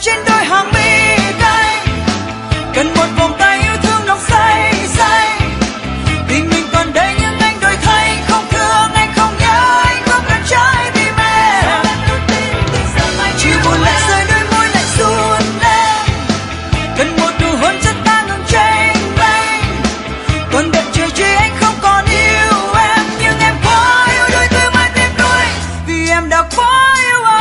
trên đôi hàng mi cay cần một vòng tay yêu thương nồng say say. Tình mình còn đây nhưng anh đổi thay. Không thương anh không nhớ anh không cần trái tim em chỉ buồn lại rơi đôi môi lại run lên cần một nụ hôn rất ta ngừng tranh bay còn đẹp trời chi anh không còn yêu em. Nhưng em quá yêu đôi tôi mãi tim tôi vì em đã quá yêu anh.